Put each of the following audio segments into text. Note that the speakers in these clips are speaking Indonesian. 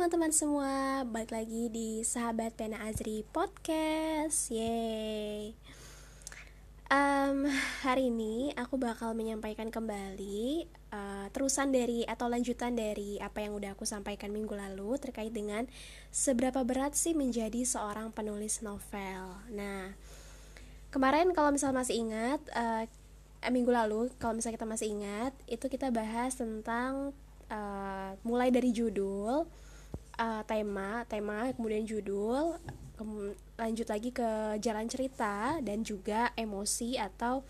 teman-teman semua, balik lagi di Sahabat Pena Azri Podcast. Yeay. Um, hari ini aku bakal menyampaikan kembali uh, terusan dari atau lanjutan dari apa yang udah aku sampaikan minggu lalu terkait dengan seberapa berat sih menjadi seorang penulis novel. Nah, kemarin kalau misalnya masih ingat, uh, minggu lalu kalau misalnya kita masih ingat, itu kita bahas tentang uh, mulai dari judul uh, tema tema kemudian judul kem lanjut lagi ke jalan cerita dan juga emosi atau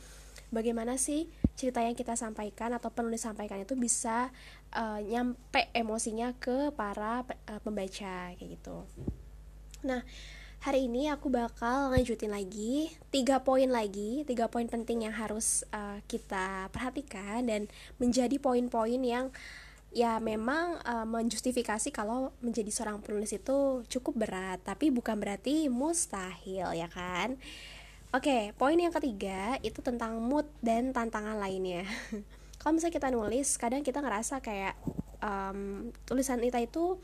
bagaimana sih cerita yang kita sampaikan atau penulis sampaikan itu bisa uh, nyampe emosinya ke para uh, pembaca kayak gitu. Nah, hari ini aku bakal lanjutin lagi tiga poin lagi, tiga poin penting yang harus uh, kita perhatikan dan menjadi poin-poin yang ya memang uh, menjustifikasi kalau menjadi seorang penulis itu cukup berat, tapi bukan berarti mustahil ya kan? Oke, poin yang ketiga itu tentang mood dan tantangan lainnya. kalau misalnya kita nulis, kadang kita ngerasa kayak um, tulisan kita itu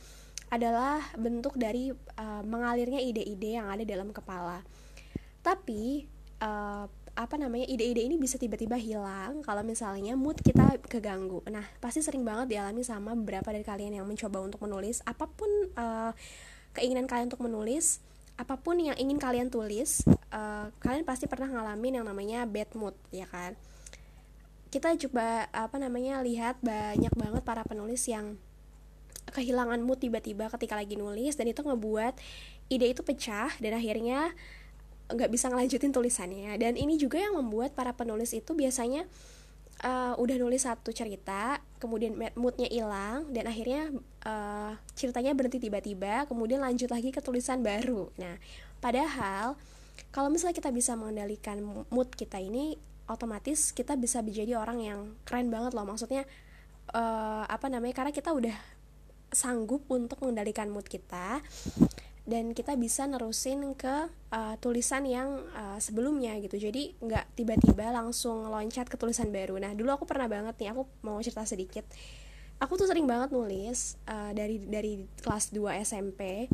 adalah bentuk dari uh, mengalirnya ide-ide yang ada dalam kepala. Tapi uh, apa namanya ide-ide ini bisa tiba-tiba hilang kalau misalnya mood kita keganggu. Nah, pasti sering banget dialami sama beberapa dari kalian yang mencoba untuk menulis apa pun uh, keinginan kalian untuk menulis, apa pun yang ingin kalian tulis, uh, kalian pasti pernah ngalamin yang namanya bad mood, ya kan? Kita coba apa namanya lihat banyak banget para penulis yang kehilangan mood tiba-tiba ketika lagi nulis dan itu ngebuat ide itu pecah dan akhirnya nggak bisa ngelanjutin tulisannya. Dan ini juga yang membuat para penulis itu biasanya uh, udah nulis satu cerita kemudian moodnya hilang dan akhirnya uh, ceritanya berhenti tiba-tiba kemudian lanjut lagi ke tulisan baru. Nah padahal kalau misalnya kita bisa mengendalikan mood kita ini otomatis kita bisa menjadi orang yang keren banget loh. Maksudnya uh, apa namanya karena kita udah sanggup untuk mengendalikan mood kita dan kita bisa nerusin ke uh, tulisan yang uh, sebelumnya gitu. Jadi nggak tiba-tiba langsung loncat ke tulisan baru. Nah dulu aku pernah banget nih aku mau cerita sedikit. Aku tuh sering banget nulis uh, dari dari kelas 2 SMP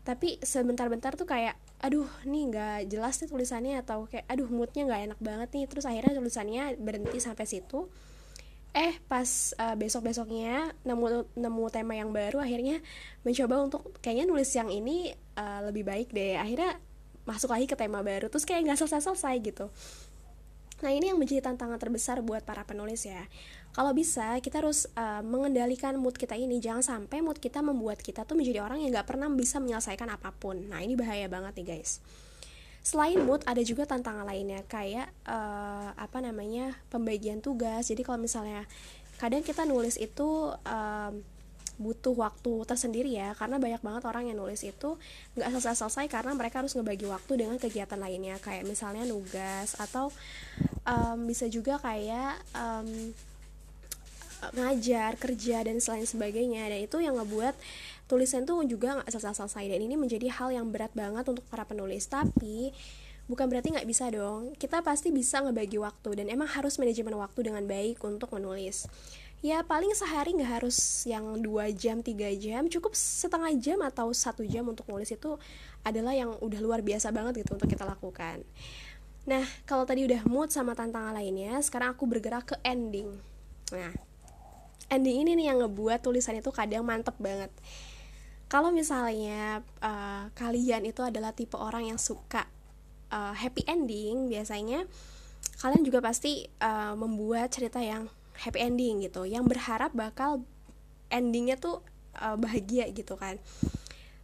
tapi sebentar-bentar tuh kayak aduh nih nggak jelas nih tulisannya atau kayak aduh moodnya nggak enak banget nih. Terus akhirnya tulisannya berhenti sampai situ eh pas uh, besok besoknya nemu nemu tema yang baru akhirnya mencoba untuk kayaknya nulis yang ini uh, lebih baik deh. Akhirnya masuk lagi ke tema baru terus kayak nggak selesai selesai gitu. Nah ini yang menjadi tantangan terbesar buat para penulis ya. Kalau bisa kita harus uh, mengendalikan mood kita ini. Jangan sampai mood kita membuat kita tuh menjadi orang yang nggak pernah bisa menyelesaikan apa pun. Nah ini bahaya banget nih guys selain mood ada juga tantangan lainnya kayak uh, apa namanya pembagian tugas. Jadi kalau misalnya kadang kita nulis itu um, butuh waktu tersendiri ya karena banyak banget orang yang nulis itu nggak selesai-selesai karena mereka harus ngebagi waktu dengan kegiatan lainnya. Kayak misalnya nugas atau um, bisa juga kayak um, ngajar kerja dan selain sebagainya. Dan itu yang ngebuat tulisan tuh juga nggak selesai-selesai dan ini menjadi hal yang berat banget untuk para penulis. Tapi bukan berarti nggak bisa dong. Kita pasti bisa ngebagi waktu. Dan emang harus manajemen waktu dengan baik untuk menulis. Ya paling sehari nggak harus yang dua jam tiga jam. Cukup setengah jam atau satu jam untuk nulis itu adalah yang udah luar biasa banget gitu untuk kita lakukan. Nah kalau tadi udah mood sama tantangan lainnya sekarang aku bergerak ke ending. Nah ending ini nih yang ngebuat tulisan itu kadang mantep banget kalau misalnya uh, kalian itu adalah tipe orang yang suka uh, happy ending biasanya kalian juga pasti uh, membuat cerita yang happy ending gitu yang berharap bakal endingnya tuh uh, bahagia gitu kan.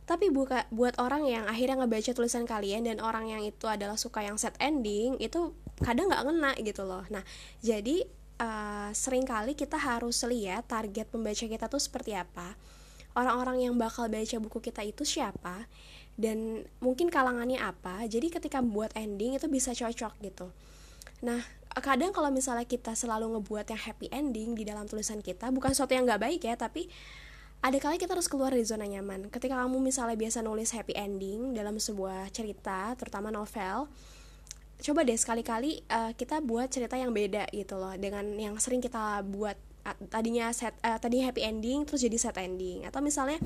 Tapi buka buat orang yang akhirnya ngebaca tulisan kalian dan orang yang itu adalah suka yang sad ending itu kadang nggak ngena gitu loh. Nah jadi uh, sering kali kita harus lihat target pembaca kita tuh seperti apa orang-orang yang bakal baca buku kita itu siapa dan mungkin kalangannya apa. Jadi ketika buat ending itu bisa cocok gitu. Nah kadang kalau misalnya kita selalu ngebuat yang happy ending di dalam tulisan kita bukan sesuatu yang nggak baik ya tapi ada kali kita harus keluar dari zona nyaman. Ketika kamu misalnya biasa nulis happy ending dalam sebuah cerita terutama novel coba deh sekali-kali uh, kita buat cerita yang beda gitu loh dengan yang sering kita buat tadinya set uh, tadi happy ending terus jadi sad ending. Atau misalnya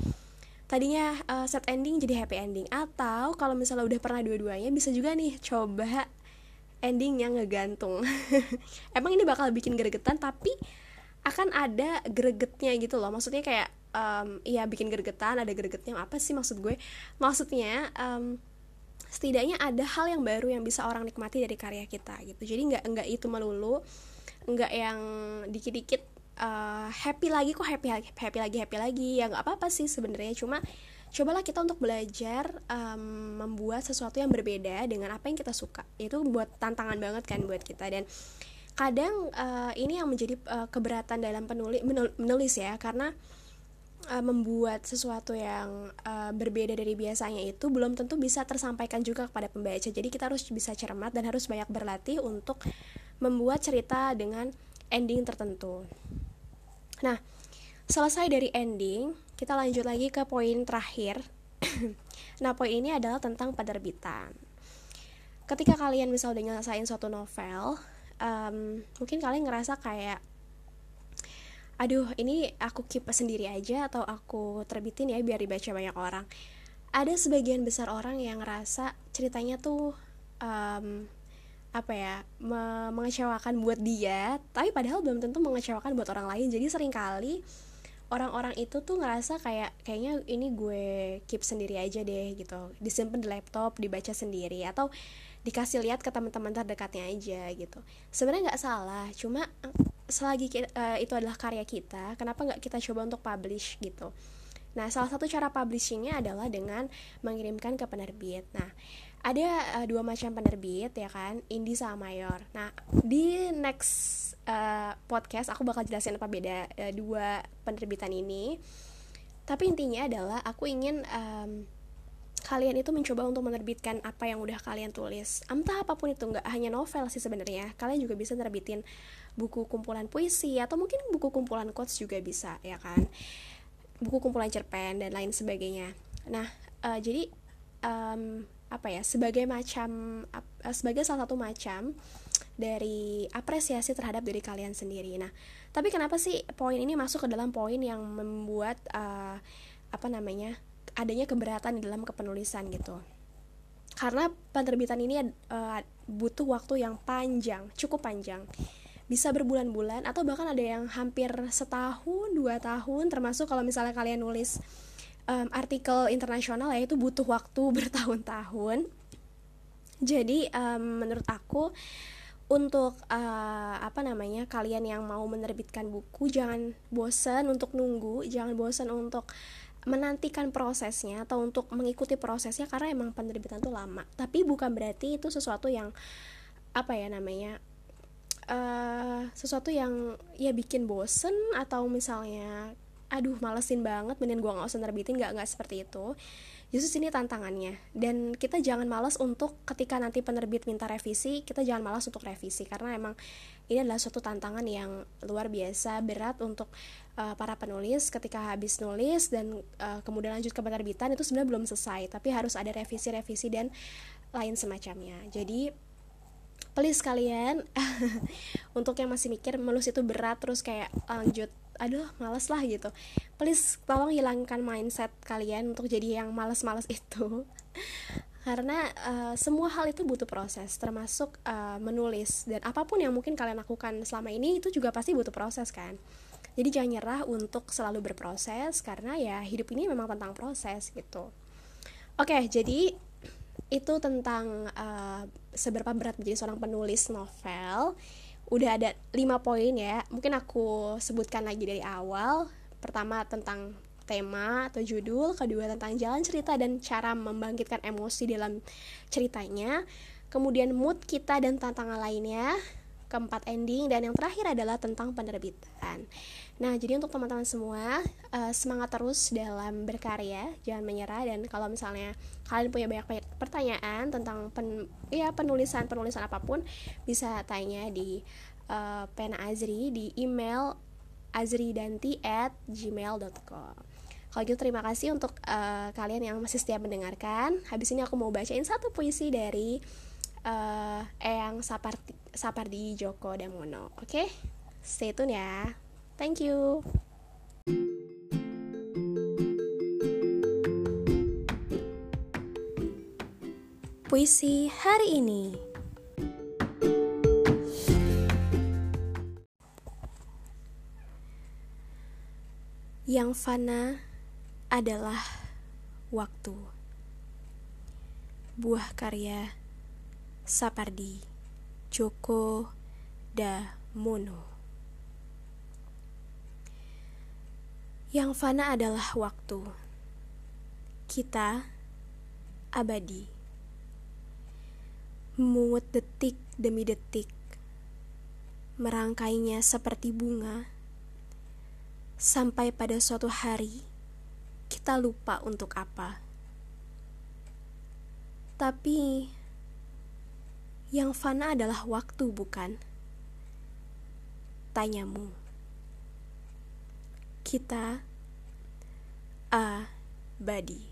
tadinya uh, sad ending jadi happy ending. Atau kalau misalnya udah pernah dua-duanya bisa juga nih coba ending yang ngegantung. Emang ini bakal bikin gregetan tapi akan ada gregetnya gitu loh. Maksudnya kayak um, ya bikin gregetan ada gregetnya. Apa sih maksud gue? Maksudnya um, setidaknya ada hal yang baru yang bisa orang nikmati dari karya kita gitu. Jadi nggak nggak itu melulu nggak yang dikit-dikit uh, happy lagi kok happy happy lagi happy lagi. Ya nggak apa-apa sih sebenarnya. Cuma cobalah kita untuk belajar um, membuat sesuatu yang berbeda dengan apa yang kita suka. Itu buat tantangan banget kan buat kita. Dan kadang uh, ini yang menjadi uh, keberatan dalam penulis menulis ya. Karena membuat sesuatu yang uh, berbeda dari biasanya itu belum tentu bisa tersampaikan juga kepada pembaca. Jadi kita harus bisa cermat dan harus banyak berlatih untuk membuat cerita dengan ending tertentu Nah, selesai dari ending, kita lanjut lagi ke poin terakhir. nah, poin ini adalah tentang penerbitan. Ketika kalian misalnya udah nyelesain suatu novel, um, mungkin kalian ngerasa kayak aduh ini aku keep sendiri aja atau aku terbitin ya biar dibaca banyak orang ada sebagian besar orang yang ngerasa ceritanya tuh um, apa ya me mengecewakan buat dia tapi padahal belum tentu mengecewakan buat orang lain. Jadi sering kali orang-orang itu tuh ngerasa kayak kayaknya ini gue keep sendiri aja deh gitu. Disimpan di laptop dibaca sendiri atau dikasih lihat ke teman-teman terdekatnya aja gitu. Sebenarnya nggak salah cuma selagi kita, uh, itu adalah karya kita kenapa nggak kita coba untuk publish gitu nah salah satu cara publishingnya adalah dengan mengirimkan ke penerbit. Nah ada uh, dua macam penerbit ya kan? Indie sama mayor. Nah di next uh, podcast aku bakal jelasin apa beda uh, dua penerbitan ini. Tapi intinya adalah aku ingin um, kalian itu mencoba untuk menerbitkan apa yang udah kalian tulis. Entah apa pun itu nggak hanya novel sih sebenarnya. Kalian juga bisa terbitin buku kumpulan puisi atau mungkin buku kumpulan quotes juga bisa ya kan buku kumpulan cerpen dan lain sebagainya nah uh, jadi um, apa ya sebagai macam uh, sebagai salah satu macam dari apresiasi terhadap diri kalian sendiri. Nah, tapi kenapa sih poin ini masuk ke dalam poin yang membuat uh, apa namanya adanya keberatan di dalam kepenulisan gitu? Karena penerbitan ini uh, butuh waktu yang panjang, cukup panjang bisa berbulan-bulan atau bahkan ada yang hampir setahun dua tahun termasuk kalau misalnya kalian nulis um, artikel internasional ya itu butuh waktu bertahun-tahun. Jadi um, menurut aku untuk uh, apa namanya kalian yang mau menerbitkan buku jangan bosan untuk nunggu jangan bosan untuk menantikan prosesnya atau untuk mengikuti prosesnya karena emang penerbitan itu lama. Tapi bukan berarti itu sesuatu yang apa ya namanya uh, sesuatu yang ya bikin bosen atau misalnya aduh malesin banget mending gue nggak usah nerbitin nggak nggak seperti itu. Justru sini tantangannya. Dan kita jangan malas untuk ketika nanti penerbit minta revisi kita jangan malas untuk revisi. Karena emang ini adalah suatu tantangan yang luar biasa berat untuk uh, para penulis. Ketika habis nulis dan uh, kemudian lanjut ke penerbitan itu sebenarnya belum selesai. Tapi harus ada revisi-revisi dan lain semacamnya. Jadi please kalian. Untuk yang masih mikir melus itu berat terus kayak lanjut aduh males lah gitu. Please tolong hilangkan mindset kalian untuk jadi yang males-males itu. Karena uh, semua hal itu butuh proses termasuk uh, menulis. Dan apa pun yang mungkin kalian lakukan selama ini itu juga pasti butuh proses kan? Jadi jangan nyerah untuk selalu berproses karena ya hidup ini memang tentang proses gitu. Oke jadi itu tentang uh, seberapa berat menjadi seorang penulis novel. Udah ada lima poin ya mungkin aku sebutkan lagi dari awal. Pertama tentang tema atau judul kedua tentang jalan cerita dan cara membangkitkan emosi dalam ceritanya. Kemudian mood kita dan tantangan lainnya keempat ending dan yang terakhir adalah tentang penerbitan. Nah, jadi untuk teman-teman semua uh, semangat terus dalam berkarya, jangan menyerah dan kalau misalnya kalian punya banyak, pertanyaan tentang pen, ya penulisan penulisan apa pun bisa tanya di uh, Pena Azri di email azridanti at gmail.com kalau gitu terima kasih untuk uh, kalian yang masih setia mendengarkan Habis ini aku mau bacain satu puisi dari uh, Eyang Sapardi, Sapardi Djoko Damono. Oke, okay? stay tune ya. Thank you. Puisi hari ini. Yang fana adalah waktu. Buah karya Sapardi Joko Damono. Yang fana adalah waktu. Kita abadi. Memungut detik demi detik. Merangkainya seperti bunga sampai pada suatu hari kita lupa untuk apa. Tapi yang fana adalah waktu, bukan? Tanyamu. Kita abadi.